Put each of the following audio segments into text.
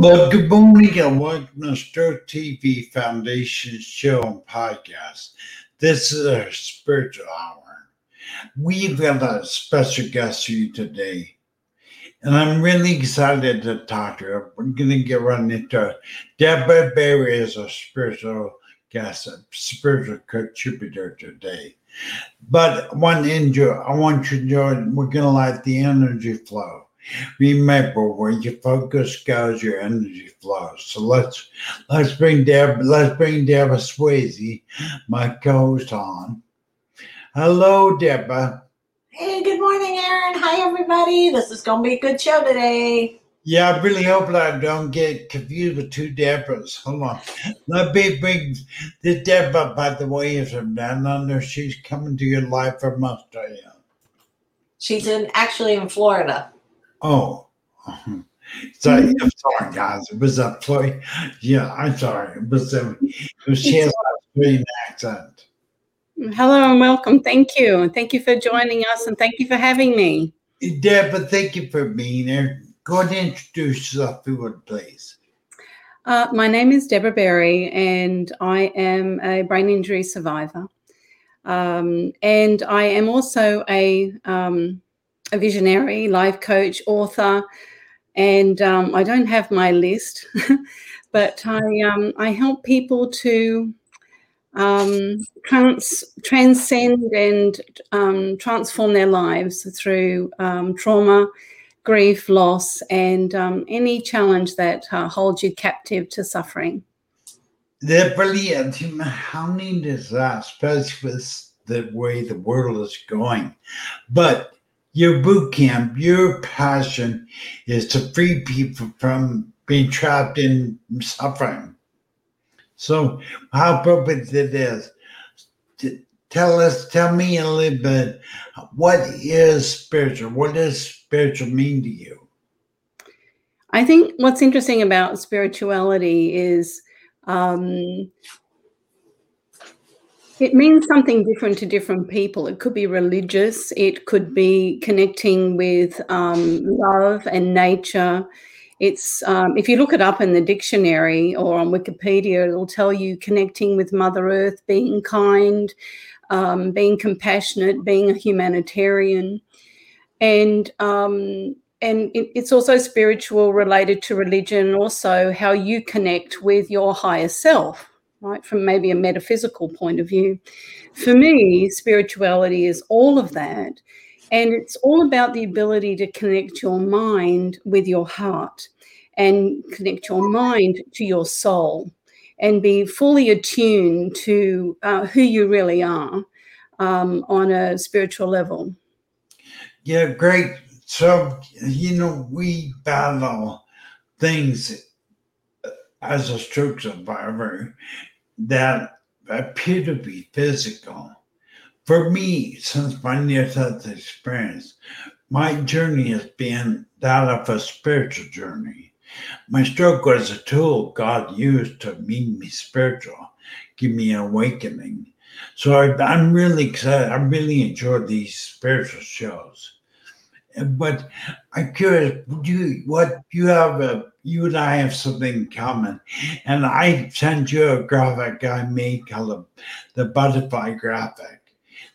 Well, good morning and welcome to Stroke TV Foundation show and podcast. This is our spiritual hour. We've got a special guest for you today, and I'm really excited to talk to her. We're going to get right into it. Deborah Berry is a spiritual guest, a spiritual contributor today. But I want enjoy, I want you to enjoy, we're going to let the energy flow. Remember, where your focus goes, your energy flows. So let's let's bring Deb let's bring Deborah Swayze, my co-host, on. Hello, Deborah. Hey, good morning, Aaron. Hi, everybody. This is going to be a good show today. Yeah, I really hope I don't get confused with two Deborahs. Hold on. Let me bring the Deborah, by the way, is from down under. She's coming to your life from Australia. She's in actually in Florida. Oh. Sorry, I'm sorry, guys. It was a play. Yeah, I'm sorry. It was a, it was a Australian accent. Hello and welcome. Thank you. Thank you for joining us and thank you for having me. Deborah, thank you for being here. Go ahead and introduce yourself, if you would, please. Uh, my name is Deborah Berry and I am a brain injury survivor. Um, and I am also a, um, a visionary, life coach, author, and um, I don't have my list, but I, um, I help people to um, trans- transcend and um, transform their lives through um, trauma, grief, loss, and um, any challenge that uh, holds you captive to suffering. They're brilliant. How neat is that, especially with the way the world is going? But your boot camp, your passion is to free people from being trapped in suffering. So, how appropriate it is. Tell us, tell me a little bit, what is spiritual? What does spiritual mean to you? I think what's interesting about spirituality is um, it means something different to different people. It could be religious, it could be connecting with um, love and nature. It's um, if you look it up in the dictionary or on Wikipedia, it'll tell you connecting with Mother Earth, being kind, um, being compassionate, being a humanitarian, and um, and it, it's also spiritual related to religion, also how you connect with your higher self right, from maybe a metaphysical point of view. For me, spirituality is all of that. And it's all about the ability to connect your mind with your heart and connect your mind to your soul and be fully attuned to uh, who you really are um, on a spiritual level. Yeah, great. So, you know, we battle things as a stroke survivor that appear to be physical. For me, since my near death experience, my journey has been that of a spiritual journey. My stroke was a tool God used to make me spiritual, give me an awakening. So I, am really excited. I really enjoy these spiritual shows. But I'm curious, you what you have a you and I have something in common. And I sent you a graphic I made called the butterfly graphic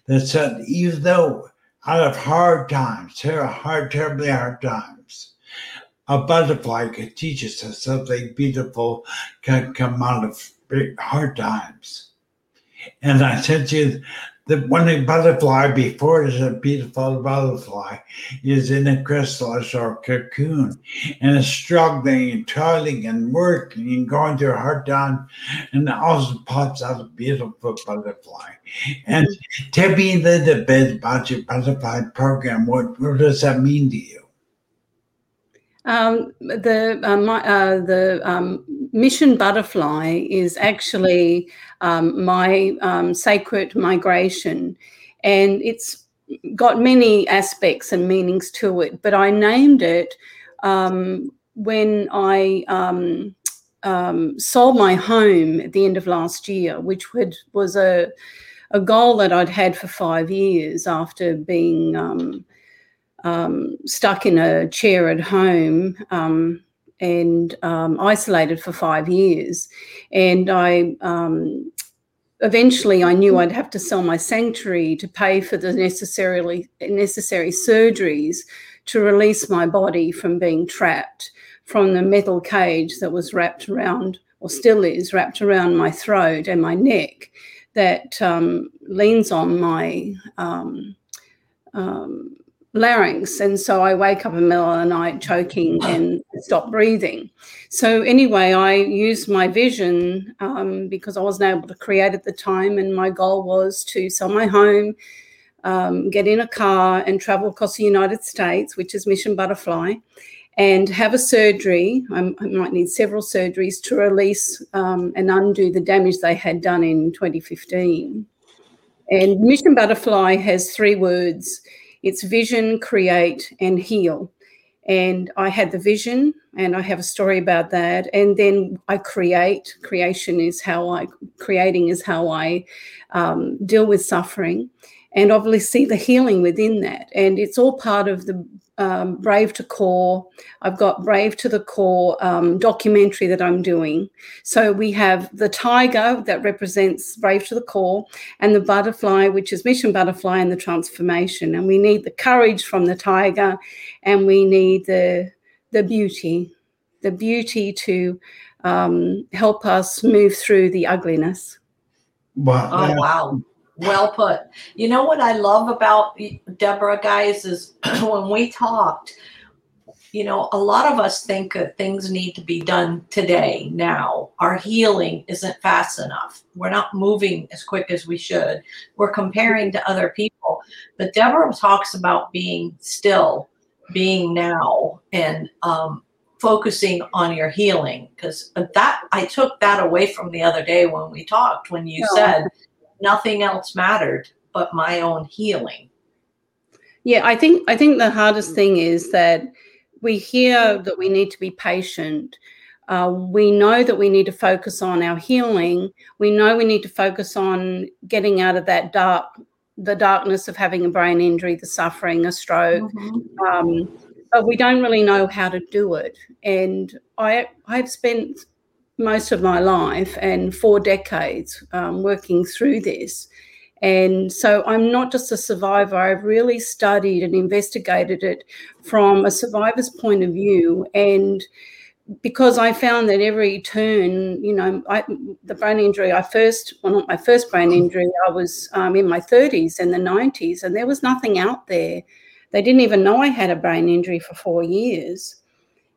that said, even though out of hard times, hard, terribly hard times, a butterfly could teach us something beautiful can come out of hard times. And I sent you the when butterfly before it is a beautiful butterfly is in a chrysalis or cocoon and is struggling and toiling and working and going a hard time and also pops out a beautiful butterfly. And tell me a little bit about your butterfly program. What, what does that mean to you? Um, the uh, my, uh, the um, mission butterfly is actually um, my um, sacred migration, and it's got many aspects and meanings to it. But I named it um, when I um, sold my home at the end of last year, which was a a goal that I'd had for five years after being um, um, stuck in a chair at home um, and um, isolated for five years. And I um, eventually I knew I'd have to sell my sanctuary to pay for the necessarily necessary surgeries to release my body from being trapped from the metal cage that was wrapped around or still is wrapped around my throat and my neck that um, leans on my um, um, larynx. And so I wake up in the middle of the night choking and stop breathing. So, anyway, I used my vision um, because I wasn't able to create at the time. And my goal was to sell my home, um, get in a car, and travel across the United States, which is Mission Butterfly. And have a surgery. I, might need several surgeries to release um, and undo the damage they had done in 2015. And Mission Butterfly has three words it's vision, create, and heal. And I had the vision, and I have a story about that. And then I create. Creation is how I, creating is how I um, deal with suffering. And obviously, see the healing within that. And it's all part of the um, Brave to Core. I've got Brave to the Core um, documentary that I'm doing. So we have the tiger that represents Brave to the Core, and the butterfly, which is Mission Butterfly and the transformation. And we need the courage from the tiger, and we need the the beauty, the beauty to um, help us move through the ugliness. Wow! Oh wow! Well put. You know what I love about Deborah, guys, is when we talked, you know, a lot of us think that things need to be done today, now. Our healing isn't fast enough. We're not moving as quick as we should. We're comparing to other people. But Deborah talks about being still, being now, and um, focusing on your healing. Because that I took that away from the other day when we talked, when you said, nothing else mattered but my own healing. Yeah, I think I think the hardest thing is that we hear that we need to be patient. Uh, we know that we need to focus on our healing. We know we need to focus on getting out of that dark, the darkness of having a brain injury, the suffering, a stroke. Mm-hmm. Um, but we don't really know how to do it. And I, I've spent most of my life and four decades um, working through this. And so I'm not just a survivor, I've really studied and investigated it from a survivor's point of view. And because I found that every turn, you know, I, the brain injury I first, well, not my first brain injury, I was um, in my 30s and the 90s, and there was nothing out there. They didn't even know I had a brain injury for four years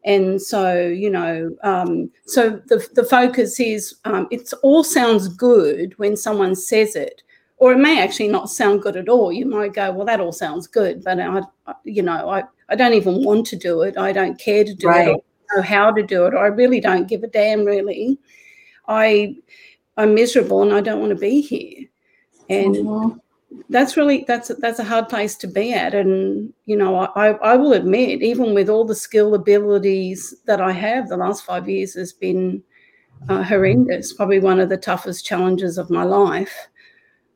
and so you know um, so the, the focus is um, it all sounds good when someone says it or it may actually not sound good at all. You might go well that all sounds good but i you know i, I don't even want to do it. I don't care to do right. it I know how to do it. Or i really don't give a damn really. I i'm miserable and i don't want to be here. And mm-hmm that's really that's that's a hard place to be at. And you know I, I will admit even with all the skill abilities that i have the last five years has been uh, horrendous probably one of the toughest challenges of my life.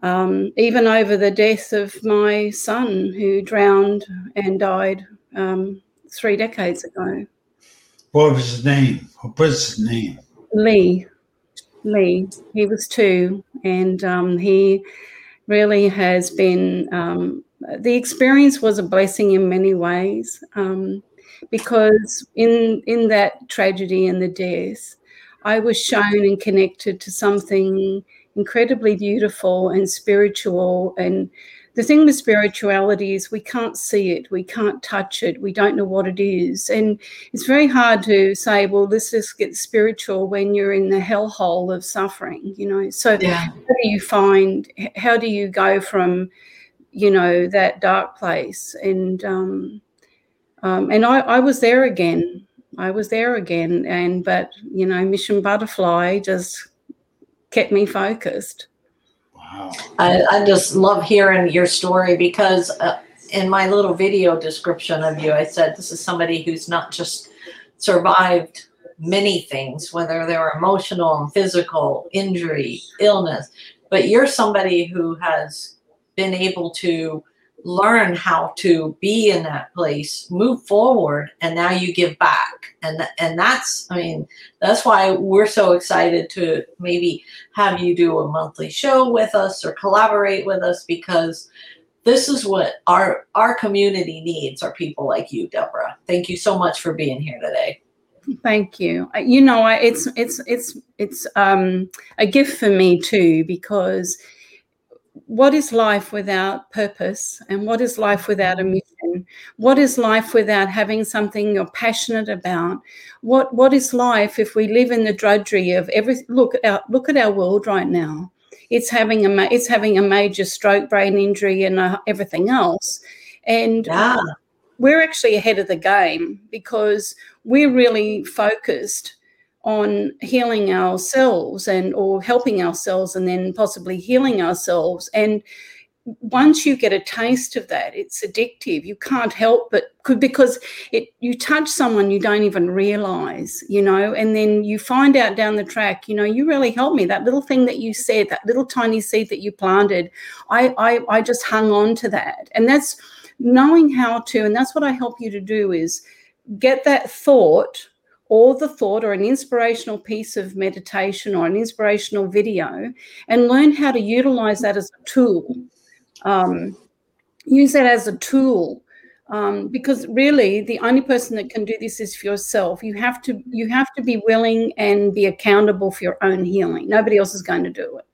Um, even over the death of my son who drowned and died um, three decades ago. What was his name? What was his name? Lee. Lee. He was two. And um, he really has been um, the experience was a blessing in many ways um, because in in that tragedy and the death, I was shown and connected to something incredibly beautiful and spiritual and the thing with spirituality is we can't see it, we can't touch it, we don't know what it is. And it's very hard to say, well, let's just get spiritual when you're in the hellhole of suffering, you know. So yeah. how do you find how do you go from, you know, that dark place? And um, um and I, I was there again. I was there again. And but, you know, Mission Butterfly just kept me focused. I, I just love hearing your story because uh, in my little video description of you, I said this is somebody who's not just survived many things, whether they're emotional and physical, injury, illness, but you're somebody who has been able to learn how to be in that place, move forward, and now you give back. And and that's I mean that's why we're so excited to maybe have you do a monthly show with us or collaborate with us because this is what our our community needs are people like you, Deborah. Thank you so much for being here today. Thank you. You know, it's it's it's it's um, a gift for me too because what is life without purpose and what is life without a mission? What is life without having something you're passionate about? What what is life if we live in the drudgery of every look at our look at our world right now. It's having a it's having a major stroke brain injury and uh, everything else. And yeah. we're actually ahead of the game because we're really focused on healing ourselves and or helping ourselves and then possibly healing ourselves. And once you get a taste of that it's addictive. You can't help but could because it you touch someone you don't even realize you know and then you find out down the track you know you really helped me. That little thing that you said that little tiny seed that you planted i i, I just hung on to that. And that's knowing how to and that's what i help you to do is get that thought or the thought or an inspirational piece of meditation or an inspirational video and learn how to utilize that as a tool. Um, use that as a tool um, because really the only person that can do this is for yourself. You have to you have to be willing and be accountable for your own healing. Nobody else is going to do it.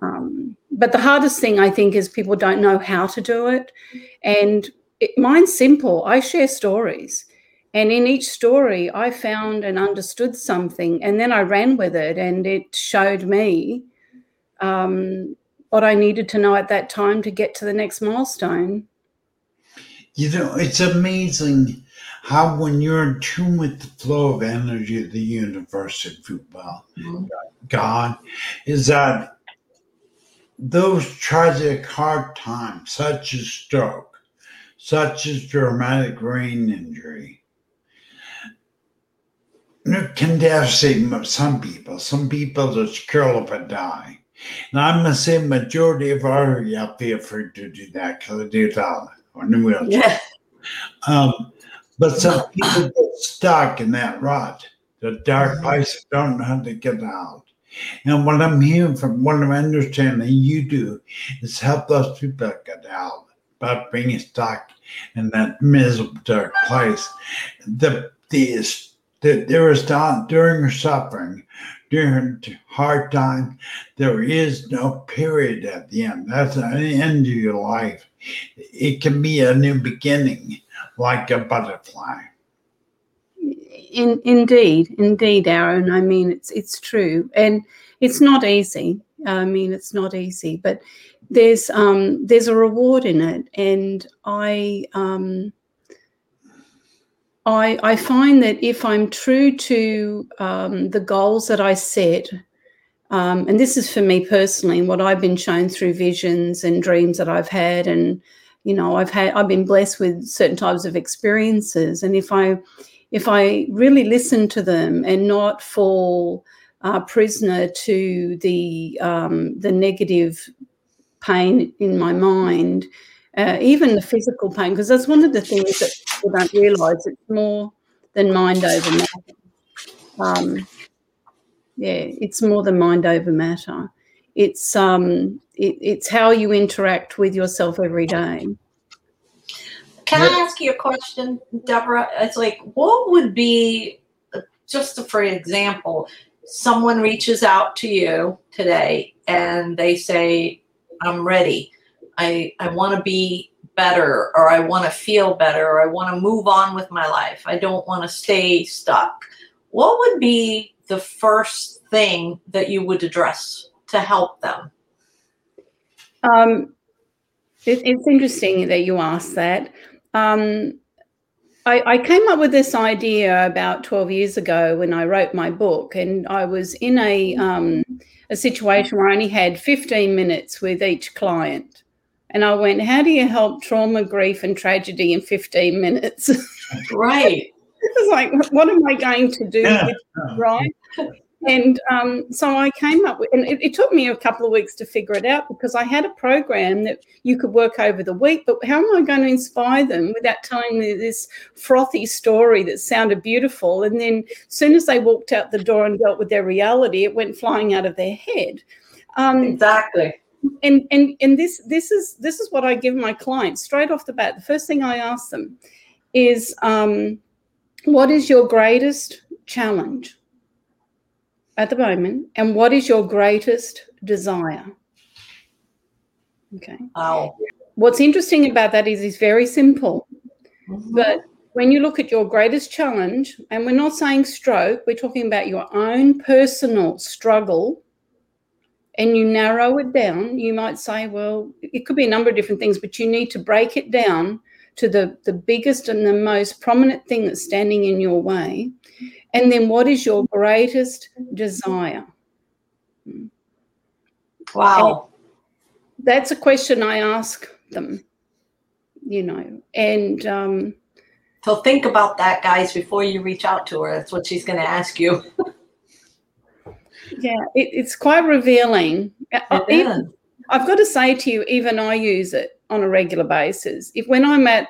Um, but the hardest thing i think is people don't know how to do it. And it, mine's simple. I share stories and in each story, I found and understood something, and then I ran with it, and it showed me um, what I needed to know at that time to get to the next milestone. You know, it's amazing how when you're in tune with the flow of energy of the universe, if you will, mm-hmm. God, is that those tragic hard times, such as stroke, such as traumatic brain injury, can devastate some people. Some people just curl up and die. And I'm going to say majority of our yeah, feel free to do that because I do that on the wheelchair. Yeah. Um, but some people get stuck in that rut, the dark mm-hmm. place, don't know how to get out. And what I'm hearing from what I'm understanding you do is help those people get out, by being stuck in that miserable dark place. The the that there is not during suffering, during hard time, there is no period at the end. That's an end of your life. It can be a new beginning, like a butterfly. In, indeed, indeed, Aaron. I mean, it's it's true, and it's not easy. I mean, it's not easy, but there's um, there's a reward in it, and I um, I, I find that if I'm true to um, the goals that I set, um, and this is for me personally, and what I've been shown through visions and dreams that I've had, and you know, I've had I've been blessed with certain types of experiences, and if I if I really listen to them and not fall uh, prisoner to the um, the negative pain in my mind, uh, even the physical pain, because that's one of the things that people don't realize. It's more than mind over matter. Um, yeah, it's more than mind over matter. It's um, it, it's how you interact with yourself every day. Can I ask you a question, Deborah? It's like, what would be, just for example, someone reaches out to you today and they say, I'm ready. I, I want to be better or I want to feel better or I want to move on with my life. I don't want to stay stuck. What would be the first thing that you would address to help them? Um, it, it's interesting that you asked that. Um, I, I, came up with this idea about 12 years ago when I wrote my book, and I was in a, um, a situation where I only had 15 minutes with each client. And I went, How do you help trauma, grief, and tragedy in 15 minutes? Right. it's like, What am I going to do? Yeah. right. and um, so I came up with, and it, it, took me a couple of weeks to figure it out because I had a program that you could work over the week. But how am I going to inspire them without telling me this frothy story that sounded beautiful? And then, as soon as they walked out the door and dealt with their reality, it went flying out of their head. Um, exactly. And and and this this is this is what I give my clients straight off the bat. The first thing I ask them is, um, what is your greatest challenge? at the moment, and what is your greatest desire? Okay. Wow. What's interesting about that is it's very simple. Mm-hmm. But when you look at your greatest challenge, and we're not saying stroke, we're talking about your own personal struggle, and you narrow it down, you might say, well, it could be a number of different things, but you need to break it down to the, the biggest and the most prominent thing that's standing in your way. And then what is your greatest desire? Wow. And that's a question I ask them, you know, and um, so think about that, guys, before you reach out to her. That's what she's going to ask you. yeah, it, it's quite revealing. Uh, even, I've got to say to you, even I use it on a regular basis. If when I'm at,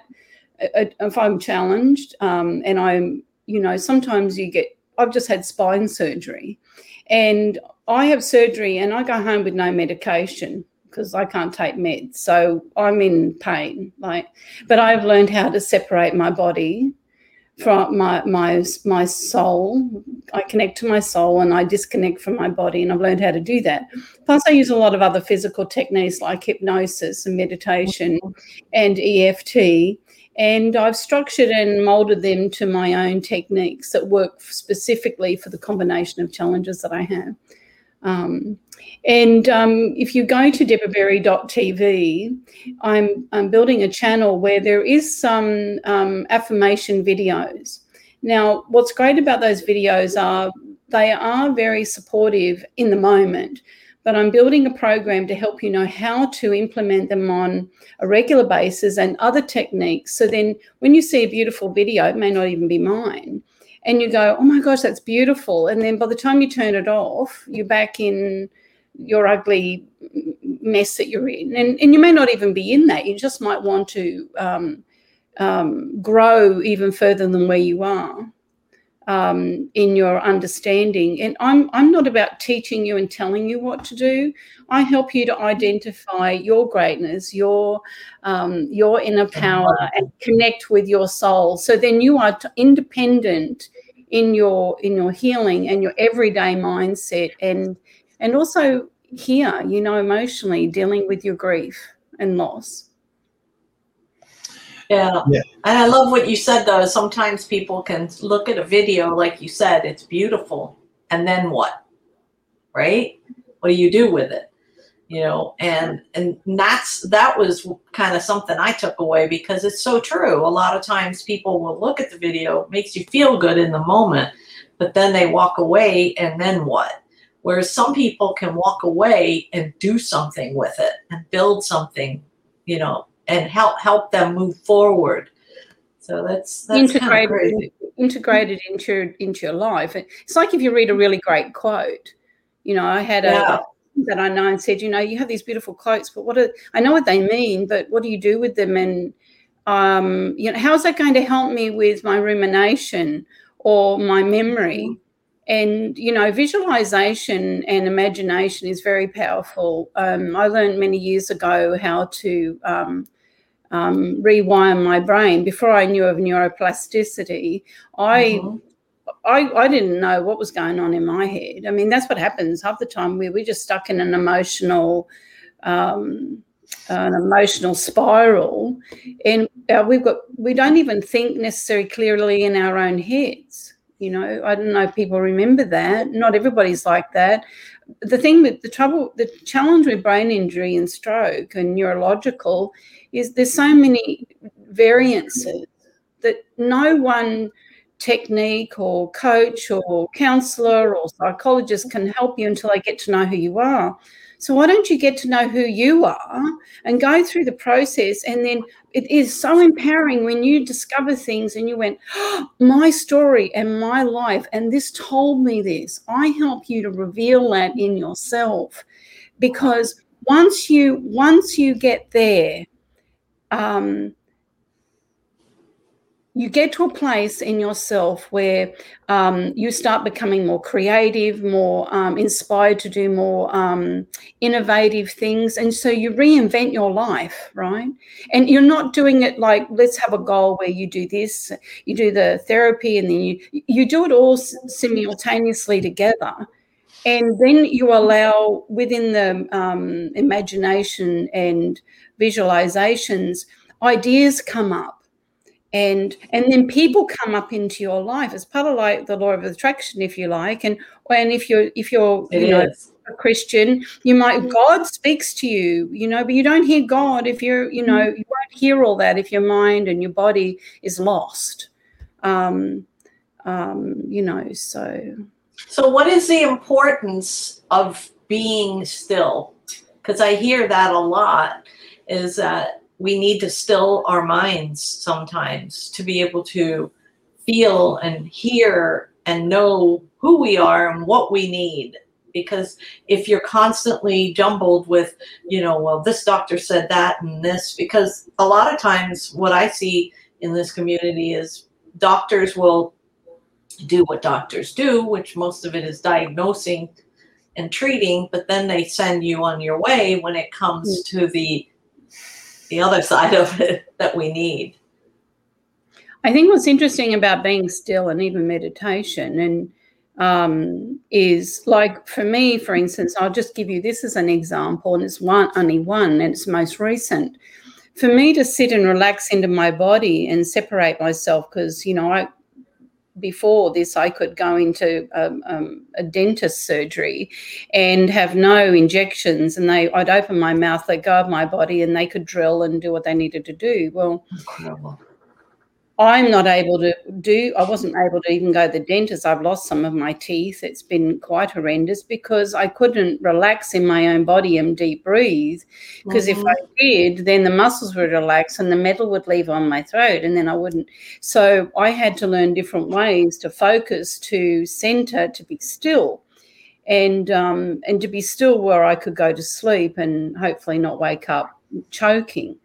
if I'm challenged um, and I'm you know, sometimes you get, I've just had spine surgery and I have surgery and I go home with no medication because I can't take meds. So I'm in pain. Like, but I've learned how to separate my body from my my my soul. I connect to my soul and I disconnect from my body, and I've learned how to do that. Plus, I use a lot of other physical techniques like hypnosis and meditation and EFT and I've structured and molded them to my own techniques that work specifically for the combination of challenges that I have. Um, and um, if you go to deborahberry.tv, I'm, I'm building a channel where there is some um, affirmation videos. Now, what's great about those videos are they are very supportive in the moment, but I'm building a program to help you know how to implement them on a regular basis and other techniques. So then when you see a beautiful video, it may not even be mine, and you go, oh my gosh, that's beautiful. And then by the time you turn it off, you're back in your ugly mess that you're in. And, and you may not even be in that. You just might want to um, um, grow even further than where you are um, in your understanding. And I'm I'm not about teaching you and telling you what to do. I help you to identify your greatness, your um, your inner power, and connect with your soul. So then you are t- independent in your in your healing and your everyday mindset, and and also here, you know, emotionally dealing with your grief and loss. Yeah. yeah. And I love what you said though. Sometimes people can look at a video, like you said, it's beautiful. And then what? Right? What do you do with it? You know, and and that's that was kind of something I took away because it's so true. A lot of times people will look at the video, makes you feel good in the moment, but then they walk away and then what? Whereas some people can walk away and do something with it and build something, you know, and help help them move forward. So that's, that's integrated integrated into your, into your life. It's like if you read a really great quote. You know, I had a, yeah. that I know and said, you know, you have these beautiful quotes, but what are, I know what they mean, but what do you do with them? And um, you know, how is that going to help me with my rumination or my memory? And you know, visualization and imagination is very powerful. Um, I learned many years ago how to um, um, rewire my brain. Before I knew of neuroplasticity, I, mm-hmm. I I didn't know what was going on in my head. I mean, that's what happens half the time. We we're just stuck in an emotional. Um, an emotional spiral and uh, we've got we don't even think necessarily clearly in our own heads you know i don't know if people remember that not everybody's like that the thing with the trouble the challenge with brain injury and stroke and neurological is there's so many variances that no one technique or coach or counselor or psychologist can help you until they get to know who you are. So why don't you get to know who you are and go through the process? And then it is so empowering when you discover things and you went oh, my story and my life and this told me this. I help you to reveal that in yourself because once you once you get there um, you get to a place in yourself where um, you start becoming more creative, more um, inspired to do more um, innovative things. And so you reinvent your life, right? And you're not doing it like, let's have a goal where you do this, you do the therapy, and then you, you do it all simultaneously together. And then you allow within the um, imagination and visualizations, ideas come up and and then people come up into your life as part of like the law of attraction if you like. And and if you're if you're it you know a christian you might mm-hmm. god speaks to you you know but you don't hear god if you're you know mm-hmm. you won't hear all that if your mind and your body is lost. Um um you know so. So what is the importance of being still? Because i hear that a lot is that we need to still our minds sometimes to be able to feel and hear and know who we are and what we need because if you're constantly jumbled with you know well this doctor said that and this because a lot of times what i see in this community is doctors will do what doctors do which most of it is diagnosing and treating but then they send you on your way when it comes mm. to the the other side of it that we need. I think what's interesting about being still and even meditation and um, is like for me, for instance, I'll just give you this as an example, and it's one only one, and it's most recent. For me to sit and relax into my body and separate myself, because you know, I before this, I could go into um, um, a dentist surgery and have no injections, and they I'd open my mouth, they'd go up my body, and they could drill and do what they needed to do. Well, Incredible. I'm not able to do, I wasn't able to even go to the dentist. I've lost some of my teeth. It's been quite horrendous because I couldn't relax in my own body and deep breathe. Because mm-hmm. if I did, then the muscles would relax and the metal would leave on my throat and then I wouldn't. So I had to learn different ways to focus, to center, to be still. And um, and to be still where I could go to sleep and hopefully not wake up choking.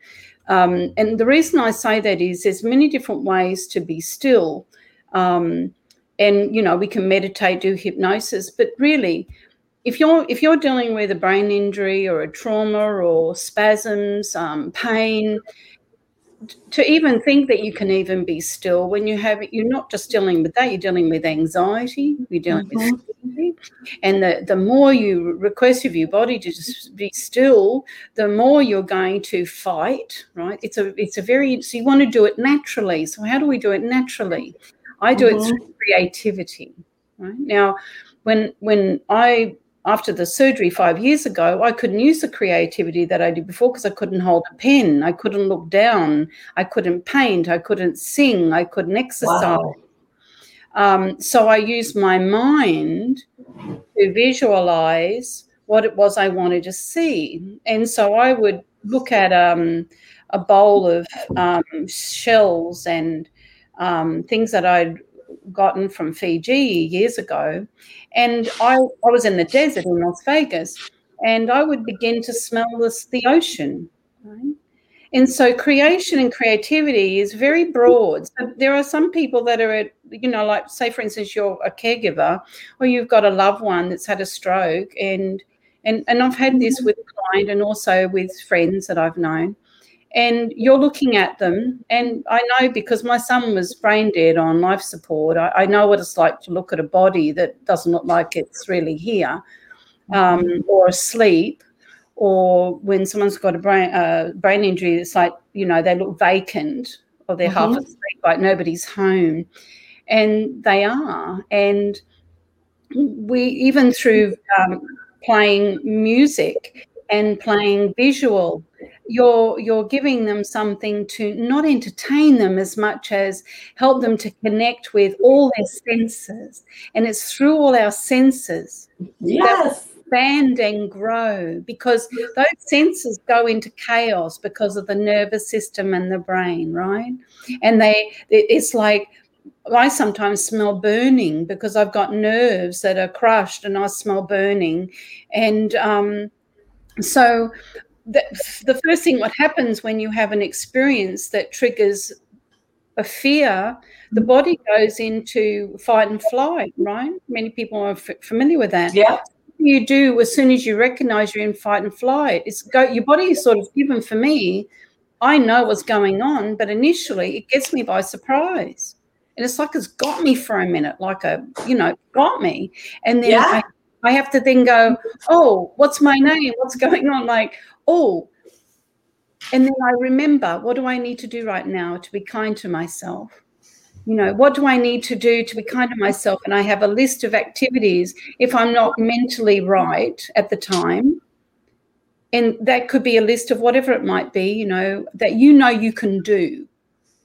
Um, and the reason I say that is there's many different ways to be still. Um, and you know, we can meditate, do hypnosis, but really, if you're if you're dealing with a brain injury or a trauma or spasms, um, pain, to even think that you can even be still when you have it, you're not just dealing with that, you're dealing with anxiety, you're dealing mm-hmm. with and the, the more you request of your body to just be still, the more you're going to fight, right? It's a it's a very so you want to do it naturally. So how do we do it naturally? I do mm-hmm. it through creativity. Right? Now, when when I after the surgery five years ago, I couldn't use the creativity that I did before because I couldn't hold a pen. I couldn't look down. I couldn't paint. I couldn't sing. I couldn't exercise. Wow. Um, so I used my mind to visualize what it was I wanted to see. And so I would look at um, a bowl of um, shells and um, things that I'd gotten from Fiji years ago. And I, I was in the desert in Las Vegas and I would begin to smell this, the ocean. Right? And so creation and creativity is very broad. So there are some people that are at, you know, like say for instance, you're a caregiver or you've got a loved one that's had a stroke and and, and I've had this mm-hmm. with a client and also with friends that I've known and you're looking at them. And i know because my son was brain dead on life support I, I, know what it's like to look at a body that doesn't look like it's really here um, or asleep or when someone's got a brain uh, brain injury it's like you know they look vacant or they're mm-hmm. half asleep like nobody's home. And they are. And we even through um, playing music and playing visual you're you're giving them something to not entertain them as much as help them to connect with all their senses. And it's through all our senses yes. expand and grow because those senses go into chaos because of the nervous system and the brain right? And they it's like I sometimes smell burning because I've got nerves that are crushed and I smell burning. And um, so the, the first thing what happens when you have an experience that triggers a fear the mm-hmm. body goes into fight and flight right? Many people are f- familiar with that. Yeah. You do as soon as you recognize you're in fight and flight? It's go your body is sort of given for me. I know what's going on but initially it gets me by surprise. And it's like it's got me for a minute like a you know got me. And then yeah. I, I have to then go oh what's my name? What's going on? Like oh and then i remember what do i need to do right now to be kind to myself? You know what do i need to do to be kind to myself? And i have a list of activities if i'm not mentally right at the time and that could be a list of whatever it might be you know that you know you can do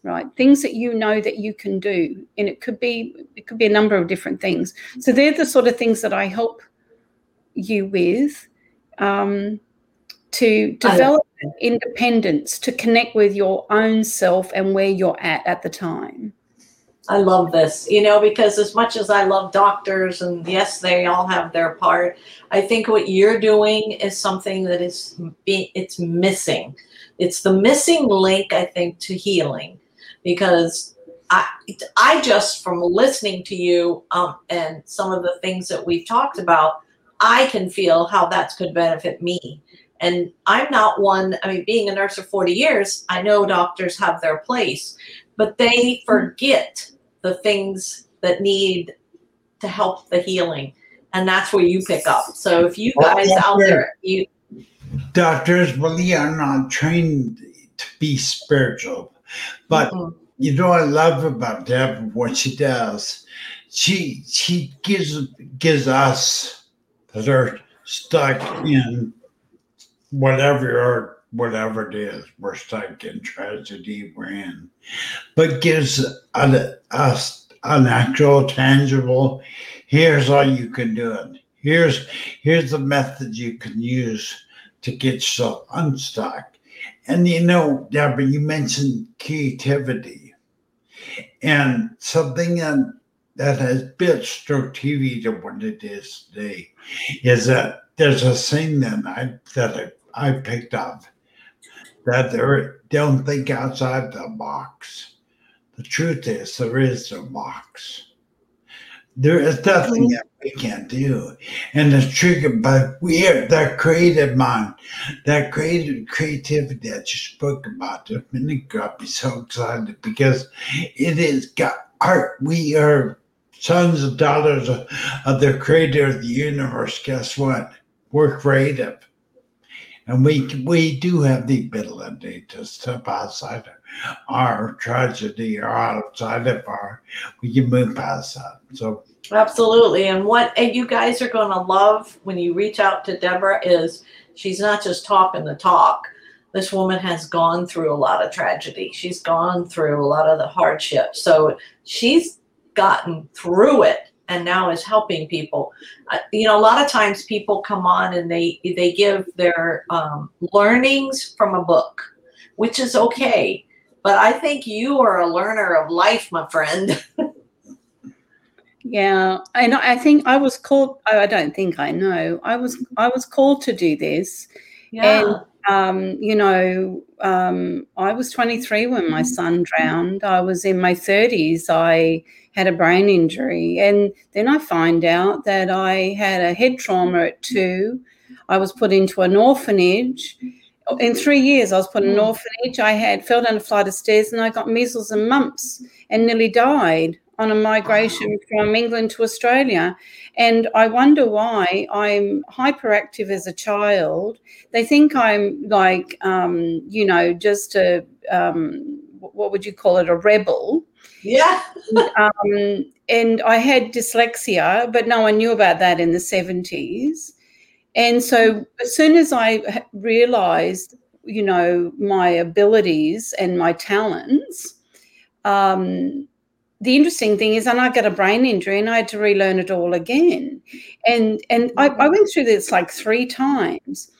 right? Things that you know that you can do. And it could be it could be a number of different things. So they're the sort of things that i help you with. Um, to develop independence to connect with your own self and where you're at at the time I love this, you know, because as much as I love doctors and yes, they all have their part, I think what you're doing is something that is it's missing. It's the missing link, I think, to healing, because I I just from listening to you um, and some of the things that we've talked about, I can feel how that could benefit me. And I'm not one. I mean, being a nurse for 40 years, I know doctors have their place, but they forget the things that need to help the healing. And that's where you pick up. So if you guys well, out there, you doctors really are not trained to be spiritual. But mm-hmm. you know what I love about Deb, what she does, she she gives gives us that are stuck in whatever whatever it is we're stuck in tragedy we're in, but gives us an actual tangible. Here's how you can do it. Here's here's the method you can use to get yourself unstuck. And you know, Deborah, you mentioned creativity, and something that that has built stroke TV to what it is today is that there's a thing that I that I, I picked up that they don't think outside the box. The truth is, there is no box. There is nothing that we can't do. And it's triggered by we are that creative mind, that creative creativity that you spoke about a minute ago. Be so excited because it is got art. We are sons and daughters of, of the creator of the universe. Guess what? We're creative. And we we do have the ability to step outside our tragedy or outside of our, we can move past that. So absolutely. And what and you guys are going to love when you reach out to Deborah is she's not just talking the talk. This woman has gone through a lot of tragedy. She's gone through a lot of the hardship. So she's gotten through it and now is helping people. Uh, you know, a lot of times people come on and they they give their um, learnings from a book, which is okay. But I think you are a learner of life, my friend. yeah, and I think I was called. I don't think I know. I was I was called to do this, yeah. and um, you know, um, I was 23 when my son drowned. I was in my 30s. I had a brain injury. And then I find out that I had a head trauma at two. I was put into an orphanage. In three years, I was put in an orphanage. I had fell down a flight of stairs and I got measles and mumps and nearly died on a migration from England to Australia. And I wonder why I'm hyperactive as a child. They think I'm like, um, you know, just a, um, what would you call it, a rebel. Yeah. um, and I had dyslexia, but no one knew about that in the 70s. And so as soon as I realized you know, my abilities and my talents. Um, the interesting thing is, and I got a brain injury and I had to relearn it all again. And and I, I went through this like three times.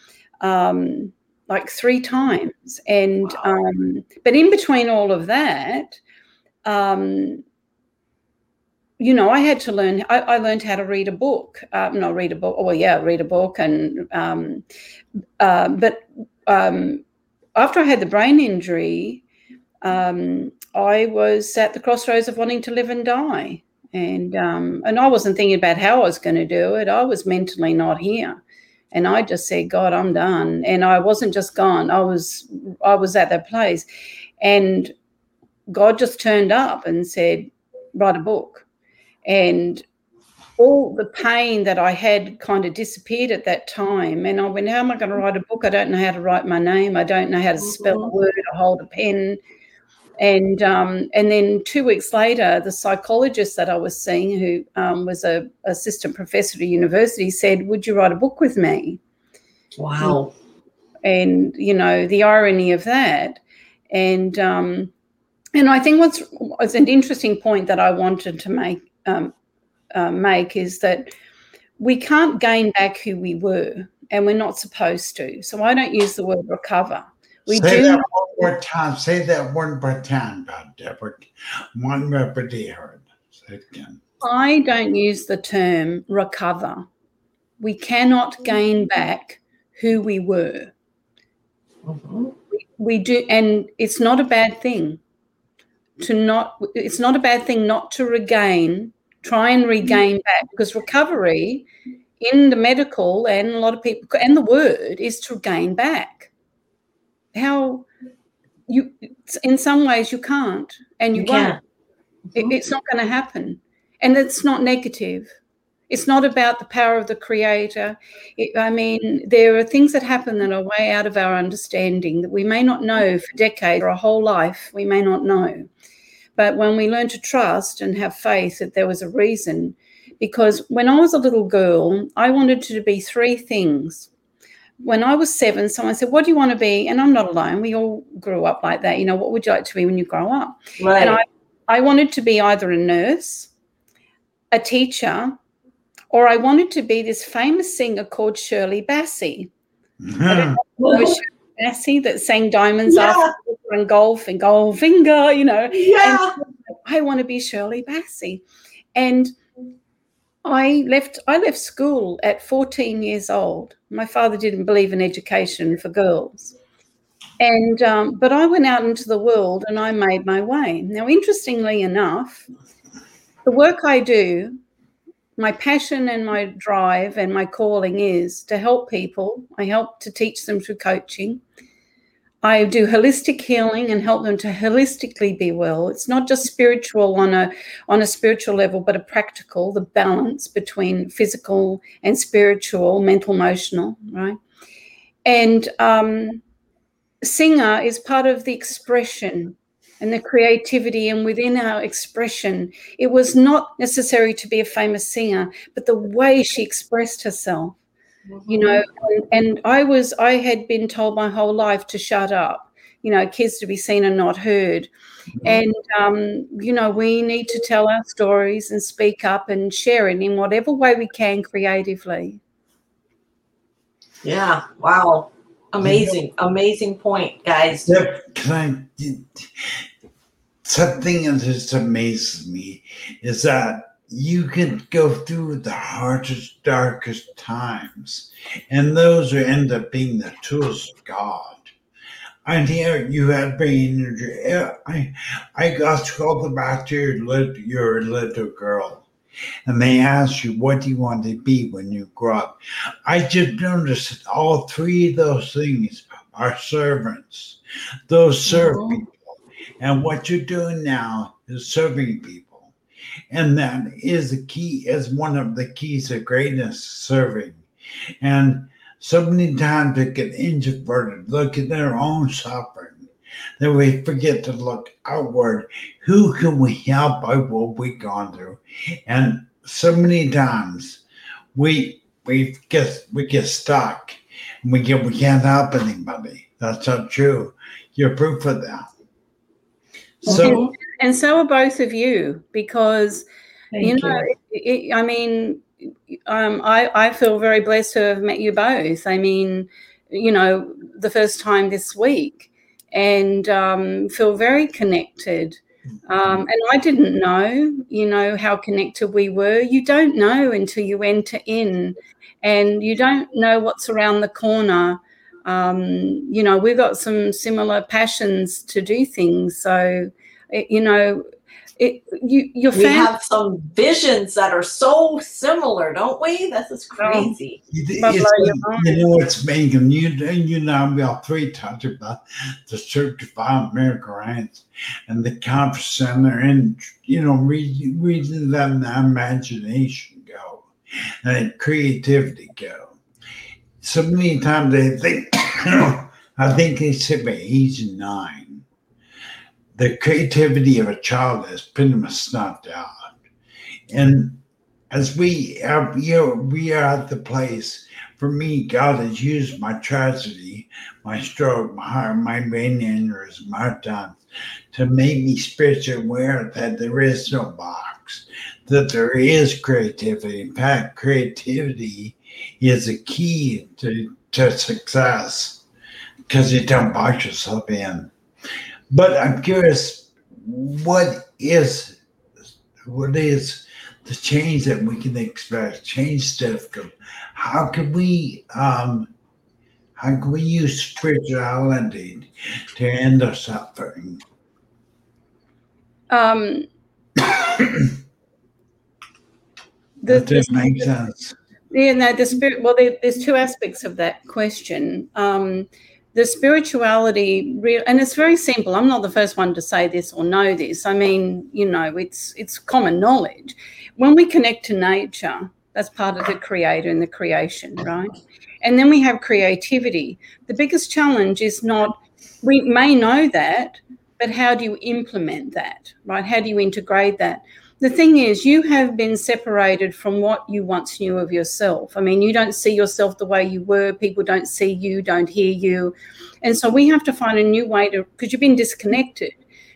Um, like three times. And um, but in between all of that, um, you know, I had to learn. I, I learned how to read a book. Uh, not read a book. Oh, yeah, read a book. And um, uh, but um, after I had the brain injury, um, I was at the crossroads of wanting to live and die. And um, and I wasn't thinking about how I was going to do it. I was mentally not here, and I just said, "God, I'm done." And I wasn't just gone. I was I was at that place, and God just turned up and said, "Write a book." and all the pain that I had kind of disappeared at that time. And I went, How am I going to write a book? I don't know how to write my name. I don't know how to spell a mm-hmm. word or hold a pen. And um, and then two weeks later, the psychologist that I was seeing, who um, was a assistant professor at university, said, "Would you write a book with me?" Wow! And you know the irony of that, and um, and I think what's, what's an interesting point that I wanted to make um, uh, make is that we can't gain back who we were, and we're not supposed to. So I don't use the word recover. We Say do that one more time. Say that one more time, Deborah. One repetition. Say it again. I don't use the term recover. We cannot gain back who we were. Mm-hmm. We, we do, and it's not a bad thing to not. It's not a bad thing not to regain try and regain back because recovery in the medical and a lot of people and the word is to gain back. How you in some ways you can't and you, you won't. it, it's not going to happen. And it's not negative. It's not about the power of the creator. It, i mean there are things that happen that are way out of our understanding that we may not know for decades or a whole life we may not know but when we learn to trust and have faith that there was a reason, because when I was a little girl, I wanted to be three things. When I was seven, someone said, What do you want to be? And I'm not alone. We all grew up like that. You know, what would you like to be when you grow up? Right. And I, I wanted to be either a nurse, a teacher, or I wanted to be this famous singer called Shirley Bassey. Bassey that sang Diamonds yeah. After and Golf and Goldfinger, you know. Yeah. And I want to be Shirley Bassey. And I left I left school at 14 years old. My father didn't believe in education for girls. And um, but I went out into the world and I made my way. Now, interestingly enough, the work I do my passion and my drive and my calling is to help people. I help to teach them through coaching. I do holistic healing and help them to holistically be well. It's not just spiritual on a on a spiritual level, but a practical, the balance between physical and spiritual, mental, emotional, right? And um, singer is part of the expression and the creativity and within our expression. It was not necessary to be a famous singer, but the way she expressed herself, mm-hmm. you know, and, and, I was, I had been told my whole life to shut up, you know, kids to be seen and not heard. Mm-hmm. And, um, you know, we need to tell our stories and speak up and share it in whatever way we can creatively. Yeah. Wow. Amazing, amazing point, guys. Yep. Can I, something that just amazes me is that you can go through the hardest, darkest times, and those who end up being the tools of God. And here you have been, I, I got to back to your little, your little girl and they ask you, what do you want to be when you grow up? I just noticed that all three of those things are servants. Those serve mm-hmm. people. And what you're doing now is serving people. And that is the key, is one of the keys of greatness, serving. And so many times we get introverted, look at their own suffering that we forget to look outward. Who can we help by what we've gone through? And so many times we we get we get stuck and we get we can't help anybody. That's not true. You're proof of that. So, and, and so are both of you because Thank you know, you. It, it, I mean, um, I, I feel very blessed to have met you both. I mean, you know, the first time this week and um, feel very connected. Um, and I didn't know, you know, how connected we were. You don't know until you enter in, and you don't know what's around the corner. Um, you know, we've got some similar passions to do things. So, you know, it, you your we have some visions that are so similar, don't we? This is oh, crazy. you know what's making you you know we all three talked about the Church of America and the conference center and you know reading reading them the imagination go and creativity go. So many times they think I think they said by age nine the creativity of a child is pretty much snuffed out. And as we are, know, we are at the place, for me, God has used my tragedy, my stroke, my heart, my brain aneurysm, my time, to make me spiritually aware that there is no box, that there is creativity. In fact, creativity is a key to, to success because you don't box yourself in. But I'm curious, what is what is the change that we can expect? Change stuff. How can we um, how can we use spirituality to end our suffering? Um, the, that does make sense. Yeah, no, the spirit. Well, there, there's two aspects of that question. Um, the spirituality real and it's very simple. I'm not the first one to say this or know this. I mean you know it's it's common knowledge. When we connect to nature that's part of the creator and the creation right? And then we have creativity. The biggest challenge is not we may know that but how do you implement that right? How do you integrate that the thing is, you have been separated from what you once knew of yourself. I mean, you don't see yourself the way you were. People don't see you, don't hear you. And so we have to find a new way to, because you've been disconnected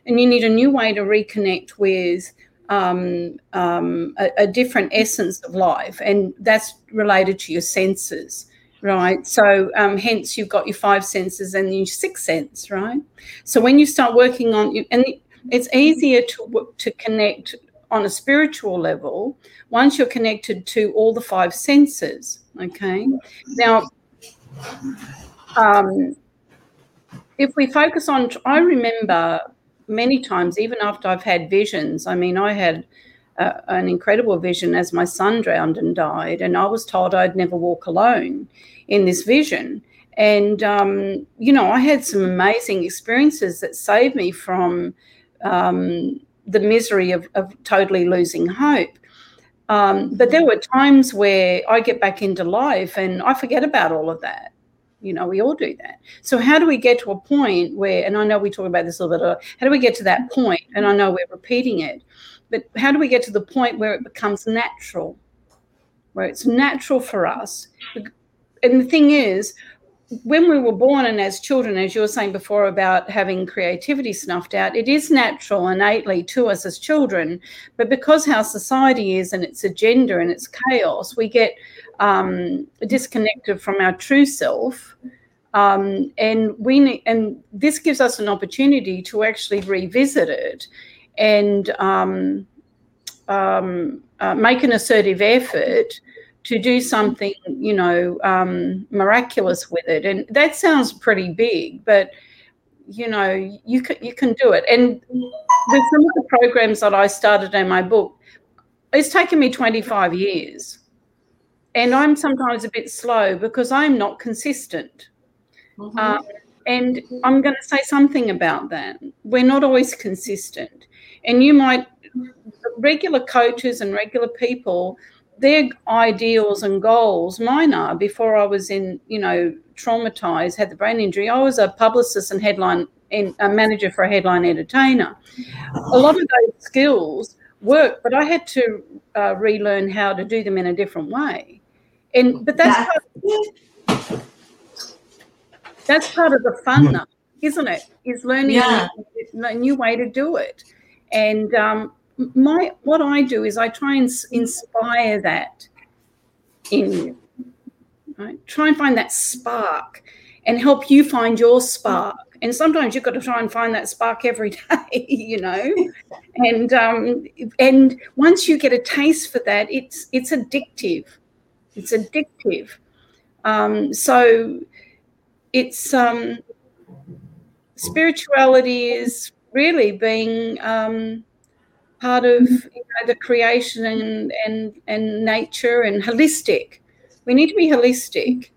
and you need a new way to reconnect with um, um, a, a different essence of life. And that's related to your senses right? So um, hence you've got your five senses and your sixth sense, right? So when you start working on and it's easier to to connect on a spiritual level once you're connected to all the five senses. Okay. Now, um, if we focus on, I remember many times, even after I've had visions, I mean, I had uh, an incredible vision as my son drowned and died, and I was told I'd never walk alone in this vision. And, um, you know, I had some amazing experiences that saved me from um, the misery of, of totally losing hope. Um, but there were times where I get back into life and I forget about all of that. You know, we all do that. So, how do we get to a point where, and I know we talk about this a little bit, how do we get to that point? And I know we're repeating it, but how do we get to the point where it becomes natural, where it's natural for us? And the thing is, when we were born and as children, as you were saying before about having creativity snuffed out, it is natural innately to us as children. But because how society is and its agenda and its chaos, we get um, disconnected from our true self. Um, and we need, and this gives us an opportunity to actually revisit it and um, um uh, make an assertive effort to do something, you know, um, miraculous with it. And that sounds pretty big, but you know, you can you can do it. And with some of the programs that I started in my book, it's taken me 25 years. And I'm sometimes a bit slow because I'm not consistent. Mm-hmm. Um, and I'm going to say something about that. We're not always consistent. And you might, regular coaches and regular people, their ideals and goals, mine are, before I was in, you know, traumatized, had the brain injury, I was a publicist and headline and a manager for a headline entertainer. A lot of those skills work, but I had to uh, relearn how to do them in a different way. And but that's That's part of the fun, though, isn't it? Is learning yeah. a new way to do it. And um, my what I do is I try and inspire that in you. Right? Try and find that spark and help you find your spark. And sometimes you've got to try and find that spark every day, you know. And um, and once you get a taste for that, it's it's addictive. It's addictive. Um, so it's um, spirituality is really being um, part of you know, the creation and, and and nature and holistic. We need to be holistic.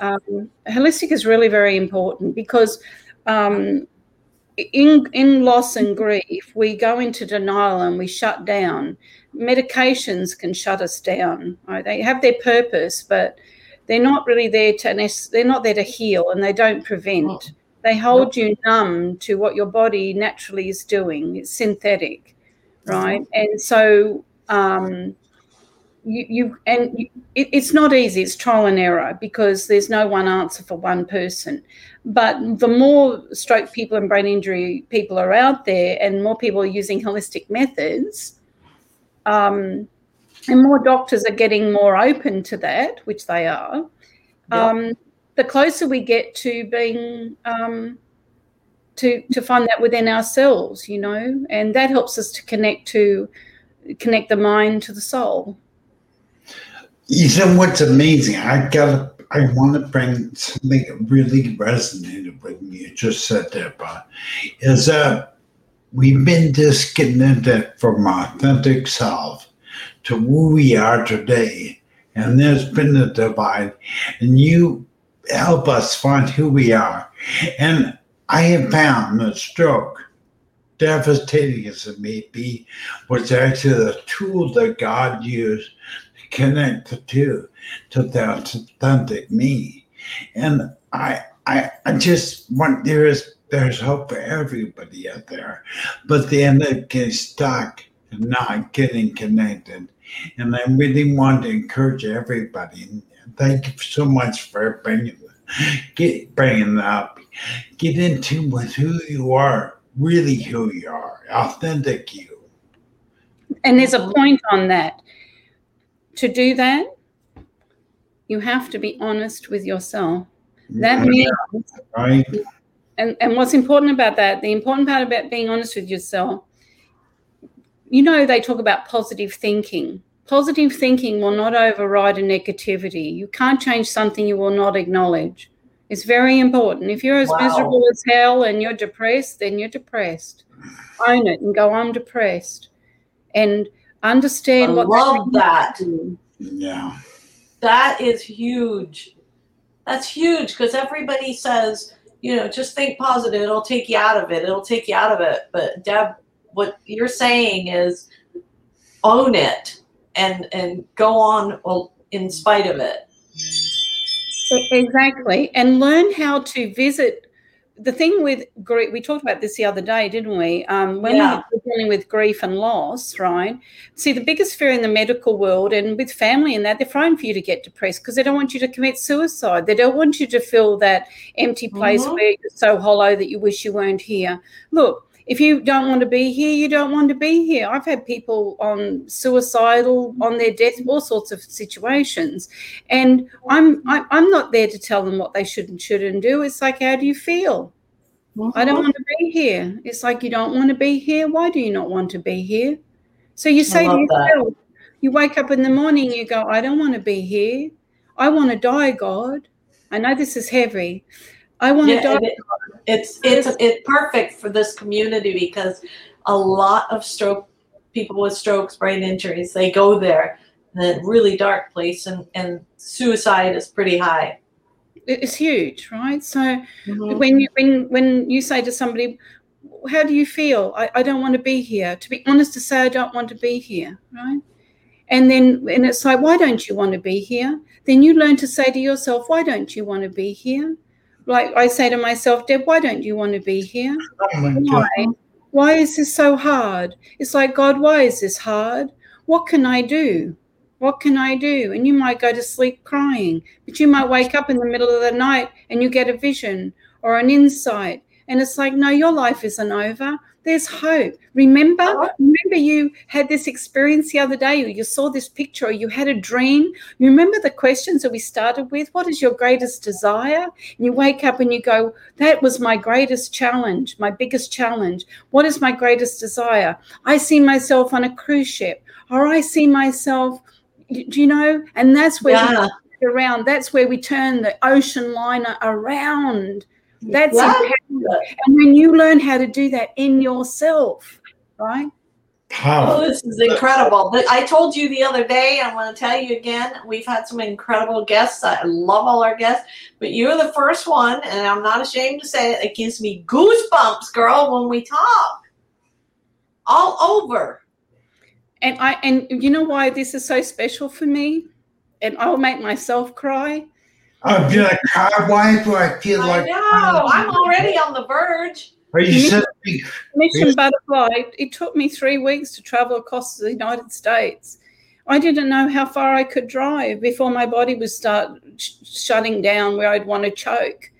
Um, holistic is really very important because um, in in loss and grief, we go into denial and we shut down. Medications can shut us down. Right? They have their purpose, but they're not really there to they're not there to heal and they don't prevent. They hold you numb to what your body naturally is doing. It's synthetic right? And so um, you, you and you, it, it's not easy. It's trial and error because there's no one answer for one person. But the more stroke people and brain injury people are out there, and more people are using holistic methods, um, and more doctors are getting more open to that, which they are. Yep. Um, the closer we get to being um, to to find that within ourselves you know and that helps us to connect to connect the mind to the soul. You know what's amazing? I got i want to bring something that really resonated with me. You just said there but is that we've been disconnected from authentic self to who we are today and there's been a divide and you help us find who we are. And I have found that stroke, devastating as it may be, was actually the tool that God used to connect the two to the authentic me. And I, I, I just want there is there's hope for everybody out there, but they end up getting stuck and not getting connected. And I really want to encourage everybody. Thank you so much for bringing get bringing that up get in tune with who you are, really who you are, authentic you. And there's a point on that. To do that, you have to be honest with yourself. That means right. And and what's important about that, the important part about being honest with yourself, you know they talk about positive thinking. Positive thinking will not override a negativity. You can't change something you will not acknowledge. It's very important. If you're as wow. miserable as hell and you're depressed, then you're depressed. Own it and go, I'm depressed. And understand I what love that. Yeah. That is huge. That's huge because everybody says, you know, just think positive. It'll take you out of it. It'll take you out of it. But Deb, what you're saying is own it and and go on well, in spite of it. Exactly. And learn how to visit. The thing with grief, we talked about this the other day, didn't we? Um, when yeah. we're dealing with grief and loss, right? See, the biggest fear in the medical world and with family and that, they're trying for you to get depressed because they don't want you to commit suicide. They don't want you to feel that empty place mm-hmm. where you're so hollow that you wish you weren't here. Look, if you don't want to be here, you don't want to be here. I've had people on suicidal, on their death, all sorts of situations, and I'm I'm not there to tell them what they should and shouldn't do. It's like, how do you feel? I don't want to be here. It's like you don't want to be here. Why do you not want to be here? So you say to yourself, you wake up in the morning, you go, I don't want to be here. I want to die, God. I know this is heavy. I want yeah, to die. It's it's it's perfect for this community because a lot of stroke people with strokes, brain injuries, they go there in a really dark place, and and suicide is pretty high. It's huge, right? So mm-hmm. when you when when you say to somebody, "How do you feel?" I, I don't want to be here. To be honest, to say I don't want to be here, right? And then and it's like, why don't you want to be here? Then you learn to say to yourself, why don't you want to be here? Like I say to myself, Deb, why don't you want to be here? Oh why? Why is this so hard? It's like, God, why is this hard? What can I do? What can I do? And you might go to sleep crying, but you might wake up in the middle of the night and you get a vision or an insight. And it's like, no, your life isn't over. There's hope. Remember, remember you had this experience the other day, or you saw this picture, or you had a dream. You remember the questions that we started with? What is your greatest desire? And you wake up and you go, That was my greatest challenge, my biggest challenge. What is my greatest desire? I see myself on a cruise ship, or I see myself, do you know? And that's where yeah. we around, that's where we turn the ocean liner around that's wow. And when you learn how to do that in yourself, right? Oh, this is incredible. But I told you the other day, I'm going to tell you again, we've had some incredible guests. I love all our guests, but you're the first one, and I'm not ashamed to say it. It gives me goosebumps, girl, when we talk. All over. And I and you know why this is so special for me? And I'll make myself cry I'd be like, why do I feel like? No, oh, I'm already on the verge. Are you Mission, Mission Butterfly. It took me three weeks to travel across the United States. I didn't know how far I could drive before my body would start sh- shutting down where I'd want to choke.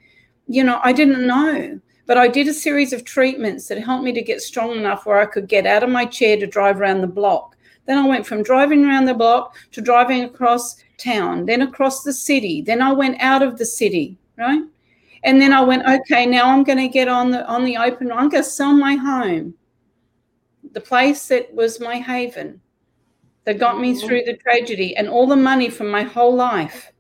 You know, I didn't know. But I did a series of treatments that helped me to get strong enough where I could get out of my chair to drive around the block. Then I went from driving around the block to driving across town, then across the city, then I went out of the city, right? And then I went, okay, now I'm going to get on the on the open. I'm going to sell my home, the place that was my haven, that got me mm-hmm. through the tragedy, and all the money from my whole life.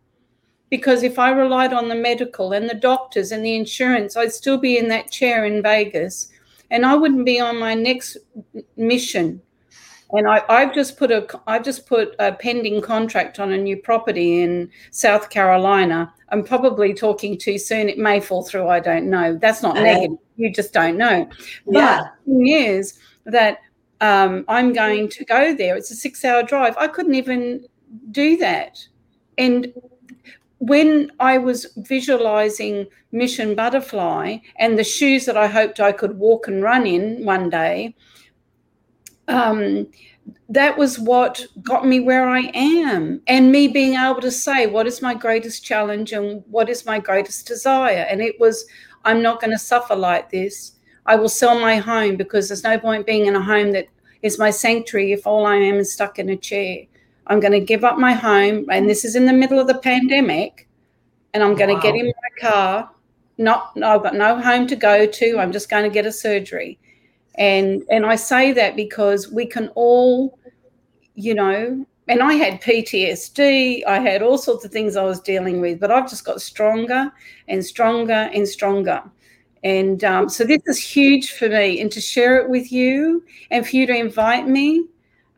Because if I relied on the medical and the doctors and the insurance, I'd still be in that chair in Vegas, and I wouldn't be on my next mission and I, have just put a I've just put a pending contract on a new property in South Carolina. I'm probably talking too soon. It may fall through. I don't know. That's not uh, negative. You just don't know. Yeah. But the thing is that um, I'm going to go there. It's a six hour drive. I couldn't even do that. And when I was visualizing Mission Butterfly and the shoes that I hoped I could walk and run in one day, um, that was what got me where I am, and me being able to say, What is my greatest challenge and what is my greatest desire? And it was, I'm not going to suffer like this. I will sell my home because there's no point being in a home that is my sanctuary if all I am is stuck in a chair. I'm going to give up my home, and this is in the middle of the pandemic, and I'm going wow. to get in my car. Not, I've got no home to go to. I'm just going to get a surgery and and i say that because we can all you know and i had ptsd i had all sorts of things i was dealing with but i've just got stronger and stronger and stronger. And um, so this is huge for me. And to share it with you and for you to invite me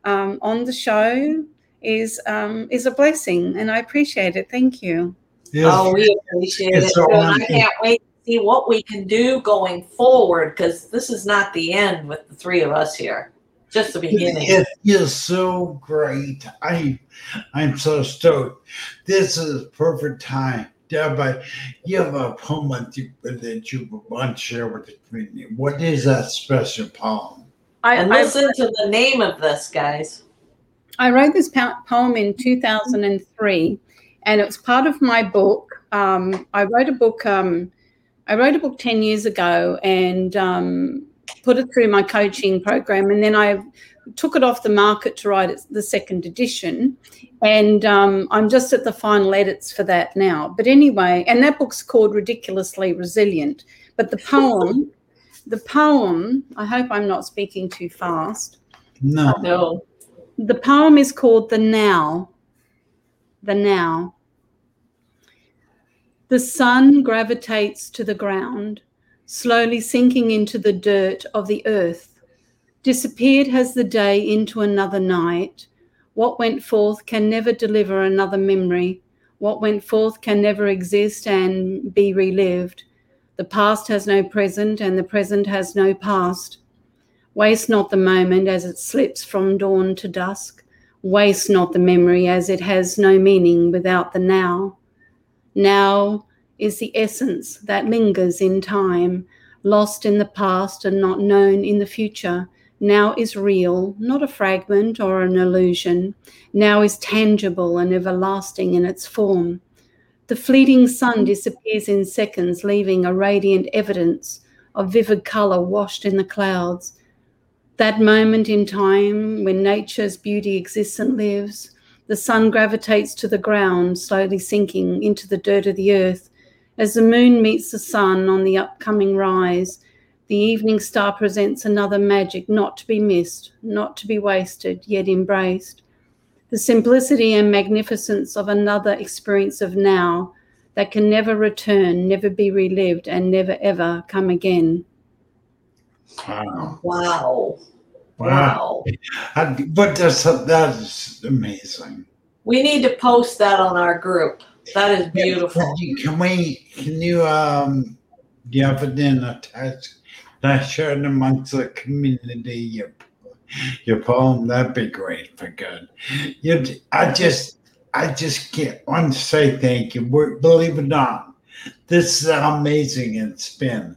um, on the show is um, is a blessing. And i appreciate it. Thank you. Yes. oh we appreciate it's it. so i can't wait see what we can do going forward because this is not the end with the three of us here just the beginning it is so great i i'm so stoked this is perfect time Deb, you have a poem that you, that you want to share with the community. What is that special poem? I, and listen I, to the name of this, guys. I wrote this poem in 2003, and it was part of my book. Um, I wrote a book um, I wrote a book 10 years ago and um, put it through my coaching program. And then I took it off the market to write the second edition. And um, I'm just at the final edits for that now. But anyway, and that book's called Ridiculously Resilient. But the poem, the poem, I hope I'm not speaking too fast. No. No. The poem is called The Now. The Now. The sun gravitates to the ground, slowly sinking into the dirt of the earth. Disappeared has the day into another night. What went forth can never deliver another memory. What went forth can never exist and be relived. The past has no present, and the present has no past. Waste not the moment as it slips from dawn to dusk. Waste not the memory as it has no meaning without the now. Now is the essence that lingers in time, lost in the past and not known in the future. Now is real, not a fragment or an illusion. Now is tangible and everlasting in its form. The fleeting sun disappears in seconds, leaving a radiant evidence of vivid colour washed in the clouds. That moment in time when nature's beauty exists and lives, the sun gravitates to the ground, slowly sinking into the dirt of the earth. As the moon meets the sun on the upcoming rise, the evening star presents another magic not to be missed, not to be wasted, yet embraced. The simplicity and magnificence of another experience of now that can never return, never be relived, and never ever come again. Wow. Wow. Wow. wow. But that's, that's amazing. We need to post that on our group. That is beautiful. Can we, can you, um, do you have it in a text? that shared amongst the community your, your poem that'd be great for good you i just i just can't want to say thank you We're, believe it or not this is amazing it's been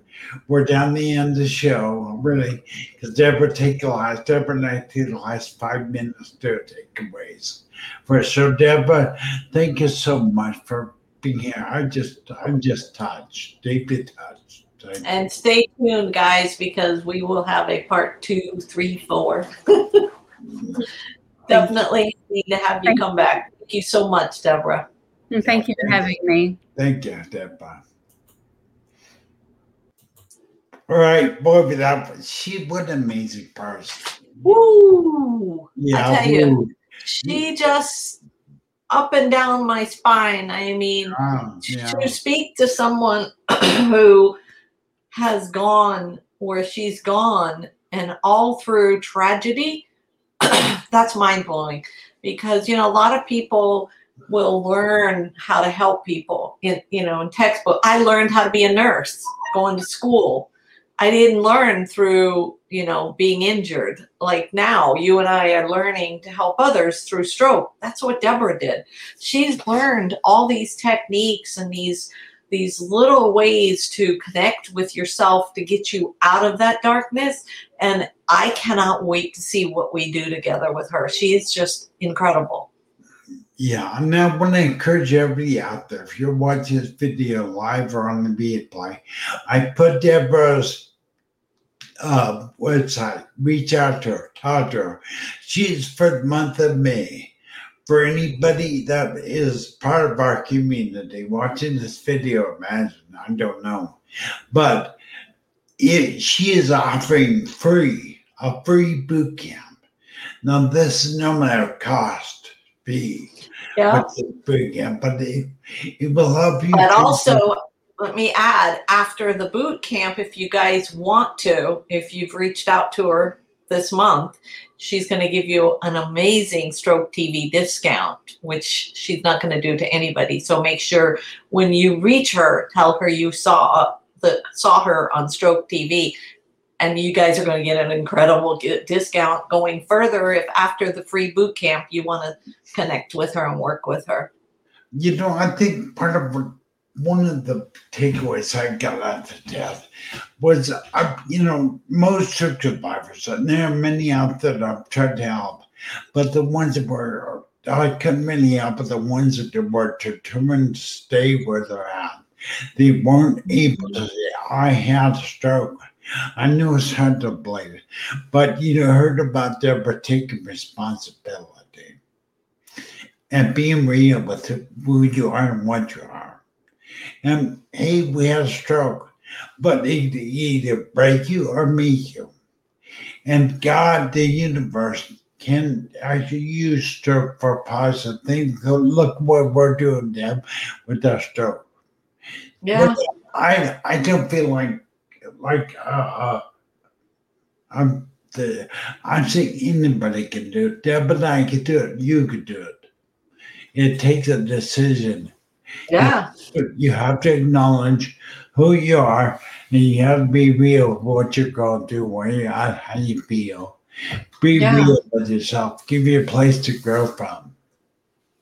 we're down the end of the show really because deborah take the last deborah and i take the last five minutes to take aways for so deborah thank you so much for being here i just i'm just touched deeply touched and stay tuned, guys, because we will have a part two, three, four. Definitely need to have you come back. Thank you so much, Deborah. thank you for having me. Thank you, Deborah. All right, boy, that she what an amazing person. Woo! Yeah, I tell woo. you, she just up and down my spine. I mean, um, yeah. to speak to someone who has gone where she's gone and all through tragedy, that's mind blowing because, you know, a lot of people will learn how to help people in, you know, in textbook. I learned how to be a nurse going to school. I didn't learn through, you know, being injured. Like now, you and I are learning to help others through stroke. That's what Deborah did. She's learned all these techniques and these these little ways to connect with yourself to get you out of that darkness. And I cannot wait to see what we do together with her. She is just incredible. Yeah, and I want to encourage everybody out there. If you're watching this video live or on the Be Play, I put Deborah's uh, website. Reach out to her, talk to her. She's for the month of May for anybody that is part of our community watching this video, imagine, I don't know. But it, she is offering free, a free boot camp. Now, this is no matter cost fee. Yeah. Camp, but it, it will help you. But also, let me add after the boot camp, if you guys want to, if you've reached out to her this month, she's going to give you an amazing Stroke TV discount, which she's not going to do to anybody. So make sure when you reach her, tell her you saw the saw her on Stroke TV, and you guys are going to get an incredible discount going further. If after the free boot camp you want to connect with her and work with her. You know, I think part of one of the takeaways I got out of Deb was, uh, you know, most stroke survivors, and there are many out there that I've tried to help, but the ones that were, I couldn't help, but the ones that were determined to stay where they're at, they weren't able to say, I had a stroke. I knew it's hard to believe it, but you know, heard about Deborah taking responsibility and being real with who you are and what you are and hey, we had a stroke, but it either break you or meet you. And God, the universe, can actually use stroke for positive things. So look what we're doing, Deb, with our stroke. Yeah. But I I don't feel like like uh, uh I'm the I'm saying anybody can do it. Deb and I can do it. You could do it. It takes a decision yeah. You have to acknowledge who you are and you have to be real with what you're going through, where you are, how you feel. Be yeah. real with yourself. Give you a place to grow from.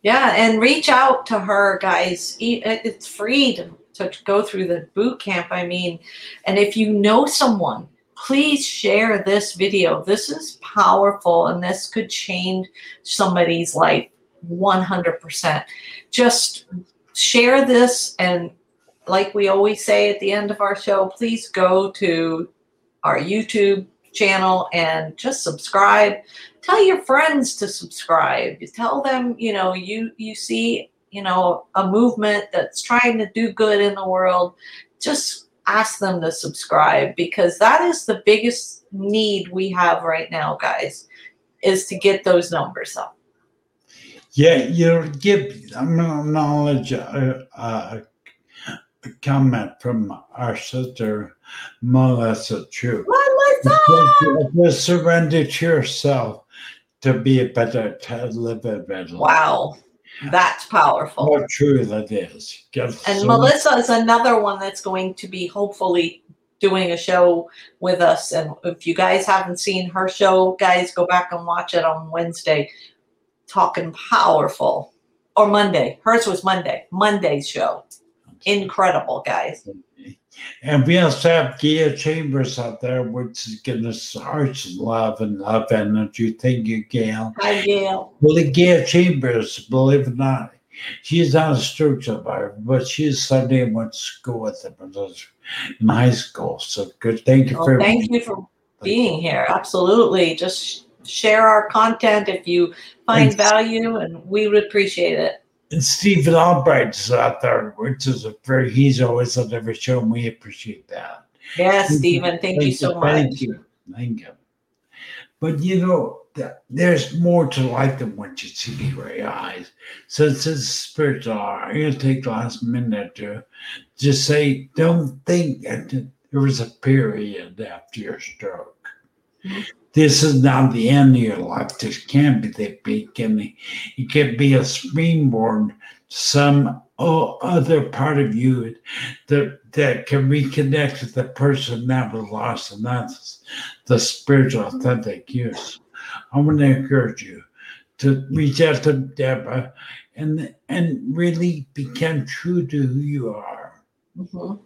Yeah, and reach out to her, guys. It's free to, to go through the boot camp. I mean, and if you know someone please share this video. This is powerful and this could change somebody's life 100%. Just share this and like we always say at the end of our show, please go to our YouTube channel and just subscribe. Tell your friends to subscribe. Tell them, you know, you you see, you know, a movement that's trying to do good in the world. Just ask them to subscribe because that is the biggest need we have right now, guys, is to get those numbers up. Yeah, you give I'm gonna acknowledge a, a, a comment from our sister Melissa Chu. Melissa! Just surrender to yourself to be a better, to live a better Wow. That's powerful. How true that is. And Melissa is another one that's going to be hopefully doing a show with us. And if you guys haven't seen her show, guys, go back and watch it on Wednesday. Talking powerful. Or Monday. Hers was Monday. Monday's show. Incredible, guys. And we also have Gail Chambers out there, which is giving us hearts and love and love energy. Thank you, Gail. Hi, Gail. Well, the Gail Chambers, believe it or not, she's not a stroke survivor, but she's somebody I went to school with them in high school. So good. Thank you well, for thank you for being here. Absolutely. Just share our content if you find Thanks. value, and we would appreciate it. And Stephen Albright's out there, which is a very, he's always on every show, and we appreciate that. Yes, thank Stephen, thank, thank, you so much. Thank you. Thank you. But you know, there's more to life than what you see with your eyes. So it's a spiritual. I'm going to take the last minute to just say, don't think that there was a period after your stroke. This is not the end of your life. This can't be the beginning. It can be a springboard some other part of you that, that can reconnect with the person that was lost, and that's the spiritual, authentic use. I want to encourage you to reach out to Deborah and and really become true to who you are. Mm-hmm.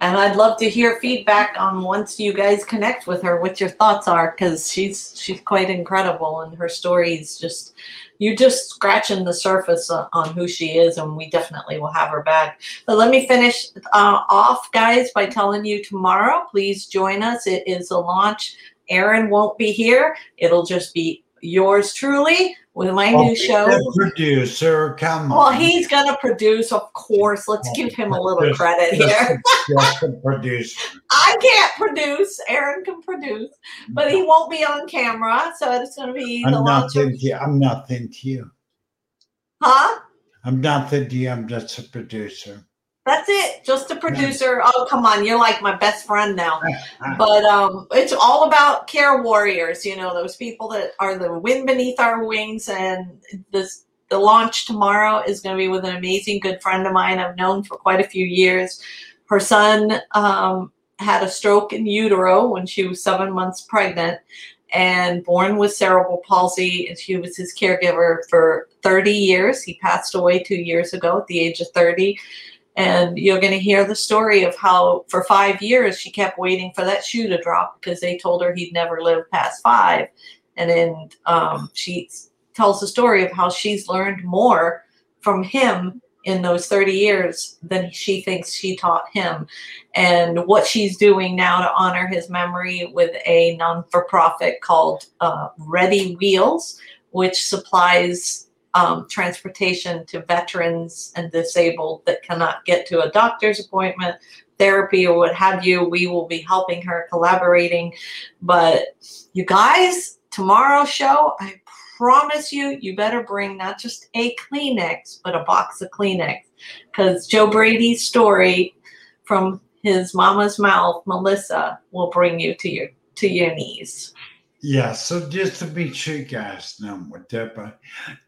And I'd love to hear feedback on once you guys connect with her, what your thoughts are, because she's she's quite incredible, and her story is just you're just scratching the surface on who she is, and we definitely will have her back. But let me finish uh, off, guys, by telling you tomorrow, please join us. It is a launch. Aaron won't be here. It'll just be yours truly with my new show. producer, come on. Well, he's gonna produce, of course. Let's give him a little credit here. Just a producer. I can't produce. Aaron can produce, but he won't be on camera, so it's gonna be I'm the not you. I'm not into you. Huh? I'm not into you. I'm just a producer. That's it. Just a producer. Oh, come on. You're like my best friend now. But um, it's all about care warriors, you know, those people that are the wind beneath our wings. And this the launch tomorrow is going to be with an amazing good friend of mine I've known for quite a few years. Her son um, had a stroke in utero when she was seven months pregnant and born with cerebral palsy. And she was his caregiver for 30 years. He passed away two years ago at the age of 30 and you're going to hear the story of how for five years she kept waiting for that shoe to drop because they told her he'd never live past five. And then um, she tells the story of how she's learned more from him in those 30 years than she thinks she taught him. And what she's doing now to honor his memory with a non for profit called uh, Ready Wheels, which supplies um, transportation to veterans and disabled that cannot get to a doctor's appointment, therapy, or what have you. We will be helping her, collaborating. But you guys, tomorrow's show, I promise you, you better bring not just a Kleenex, but a box of Kleenex. Because Joe Brady's story from his mama's mouth, Melissa, will bring you to your to your knees. Yeah, so just to make sure you guys know what Deborah,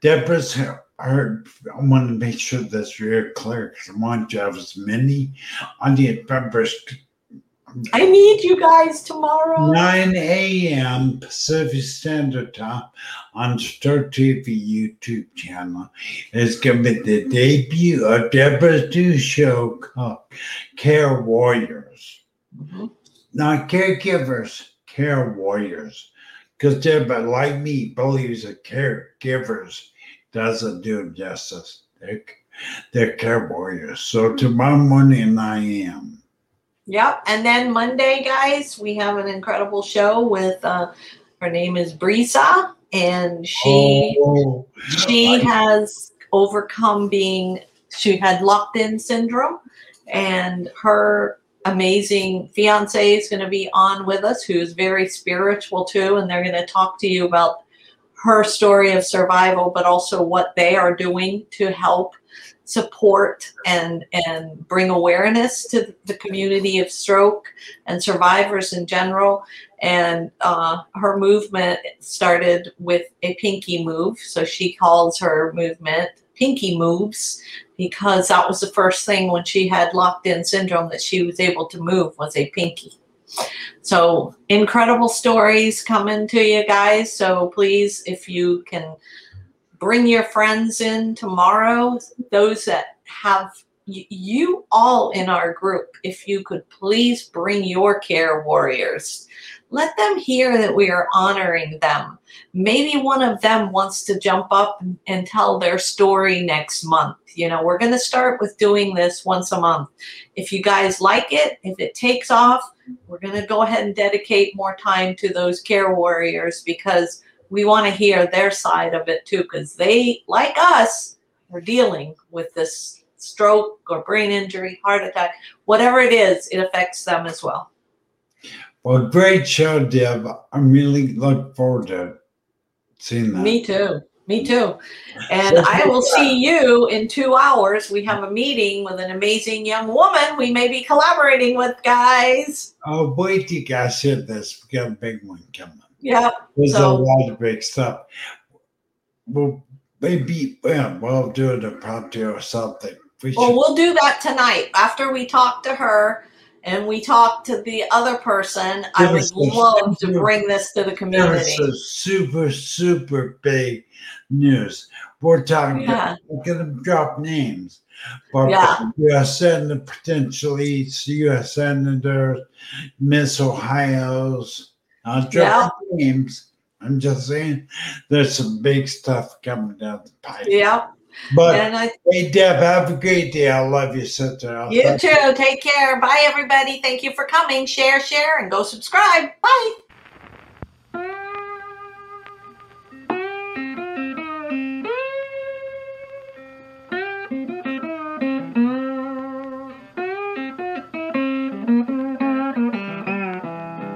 Deborah's I want to make sure that's very clear because I want to have as many on the members. I need you guys tomorrow. 9 a.m. Pacific Standard Time on Star TV YouTube channel. It's going to be the debut of Deborah's new show called Care Warriors. Mm-hmm. not caregivers, care warriors. Because but like me, believes that caregivers doesn't do justice. They're, they're care warriors. So tomorrow morning I am. Yep. And then Monday, guys, we have an incredible show with uh her name is Brisa, and she oh, she I, has overcome being she had locked in syndrome and her amazing fiance is going to be on with us who's very spiritual too and they're going to talk to you about her story of survival but also what they are doing to help support and and bring awareness to the community of stroke and survivors in general. And uh, her movement started with a pinky move so she calls her movement pinky moves because that was the first thing when she had locked in syndrome that she was able to move was a pinky. So incredible stories coming to you guys. So please, if you can bring your friends in tomorrow, those that have you all in our group, if you could please bring your care warriors let them hear that we are honoring them. Maybe one of them wants to jump up and tell their story next month. You know, we're going to start with doing this once a month. If you guys like it, if it takes off, we're going to go ahead and dedicate more time to those care warriors because we want to hear their side of it too because they, like us, are dealing with this stroke or brain injury, heart attack, whatever it is, it affects them as well. Well, great show, Deb. I'm really looking forward to seeing that. Me too. Me too. And I will see you in two hours. We have a meeting with an amazing young woman we may be collaborating with, guys. Oh, wait till you guys hear this. We got a big one coming. Yeah. There's so, a lot of big stuff. Well, maybe, yeah, we'll do it impromptu or something. We well, we'll do that tonight after we talk to her and we talked to the other person, I would love to bring this to the community. A super, super big news. We're talking, yeah. we're going to drop names. But yeah. U.S. Senator, potentially U.S. Senators, Miss Ohio's, I'll drop yeah. names. I'm just saying there's some big stuff coming down the pipe. Yeah. But and I, hey, Deb, have a great day. I love you, sister. You too. Take care. Bye, everybody. Thank you for coming. Share, share, and go subscribe. Bye.